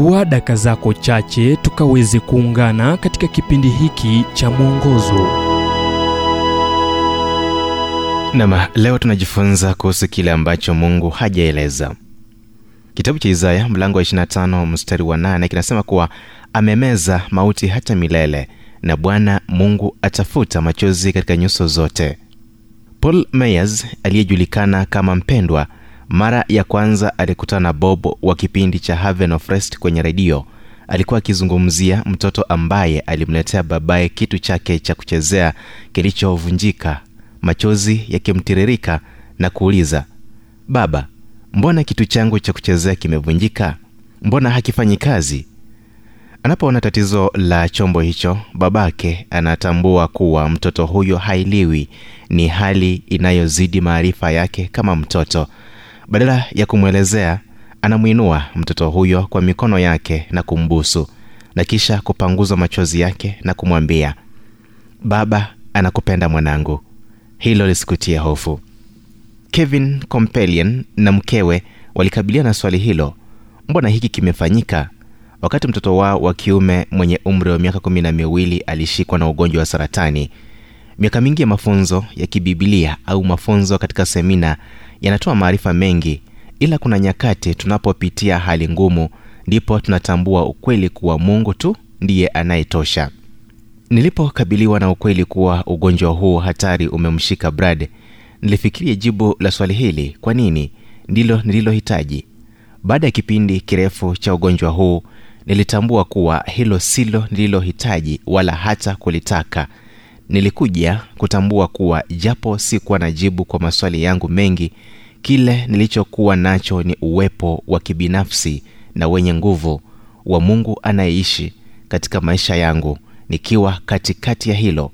chukua daka zako chache tukaweze kuungana katika kipindi hiki cha mwongozo. Nam leo tunajifunza kuhusu kile ambacho mungu hajaeleza. Kitabu cha isaya mlango wa 25 mstari wa 8 kinasema kuwa amemeza mauti hata milele na bwana mungu atafuta machozi katika nyuso zote. Paul meyers aliyejulikana kama mpendwa mara ya kwanza alikutana na bob wa kipindi cha Haven of Rest kwenye redio. Alikuwa akizungumzia mtoto ambaye alimletea babaye kitu chake cha kuchezea kilichovunjika machozi yakimtiririka na kuuliza baba mbona kitu changu cha kuchezea kimevunjika? Mbona hakifanyi kazi? Anapoona tatizo la chombo hicho babake anatambua kuwa mtoto huyo hailiwi. Ni hali inayozidi maarifa yake kama mtoto badala ya kumwelezea anamwinua mtoto huyo kwa mikono yake na kumbusu na kisha kupanguza machozi yake na kumwambia baba anakupenda mwanangu. Hilo lisikutie hofu. Kevin compelian na mkewe walikabiliana na swali hilo. Mbona hiki kimefanyika? Wakati mtoto wao wa kiume mwenye umri wa miaka kumi na miwili alishikwa na ugonjwa wa saratani miaka mingi ya mafunzo ya kibibilia au mafunzo katika semina yanatoa maarifa mengi ila kuna nyakati tunapopitia hali ngumu ndipo tunatambua ukweli kuwa mungu tu ndiye anayetosha. Nilipokabiliwa na ukweli kuwa ugonjwa huu hatari umemshika brad nilifikiria jibu la swali hili kwa nini? Ndilo nililohitaji. Baada ya kipindi kirefu cha ugonjwa huu nilitambua kuwa hilo silo nililohitaji wala hata kulitaka nilikuja kutambua kuwa japo sikuwa na jibu kwa maswali yangu mengi kile nilichokuwa nacho ni uwepo wa kibinafsi na wenye nguvu wa mungu anayeishi katika maisha yangu nikiwa katikati ya hilo.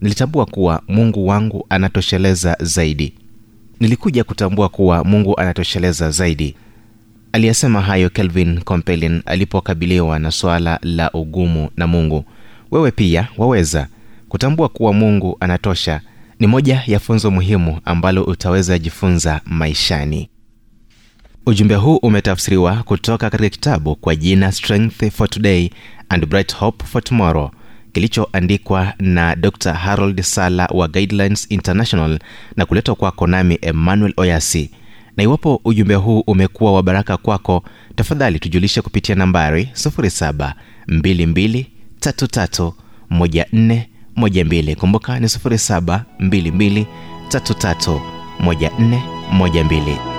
Nilitambua kuwa mungu wangu anatosheleza zaidi. Nilikuja kutambua kuwa mungu anatosheleza zaidi. Aliyesema hayo kelvin compelin alipokabiliwa na swala la ugumu na mungu. Wewe pia waweza kutambua kuwa mungu anatosha ni moja ya funzo muhimu ambalo utaweza jifunza maishani. Ujumbe huu umetafsiriwa kutoka katika kitabu kwa jina strength for today and bright hope for tomorrow kilichoandikwa na dr harold sala wa guidelines international na kuletwa kwako nami emmanuel oyasi. Na iwapo ujumbe huu umekuwa wa baraka kwako tafadhali tujulishe kupitia nambari 722331412 kumbuka ni 722331412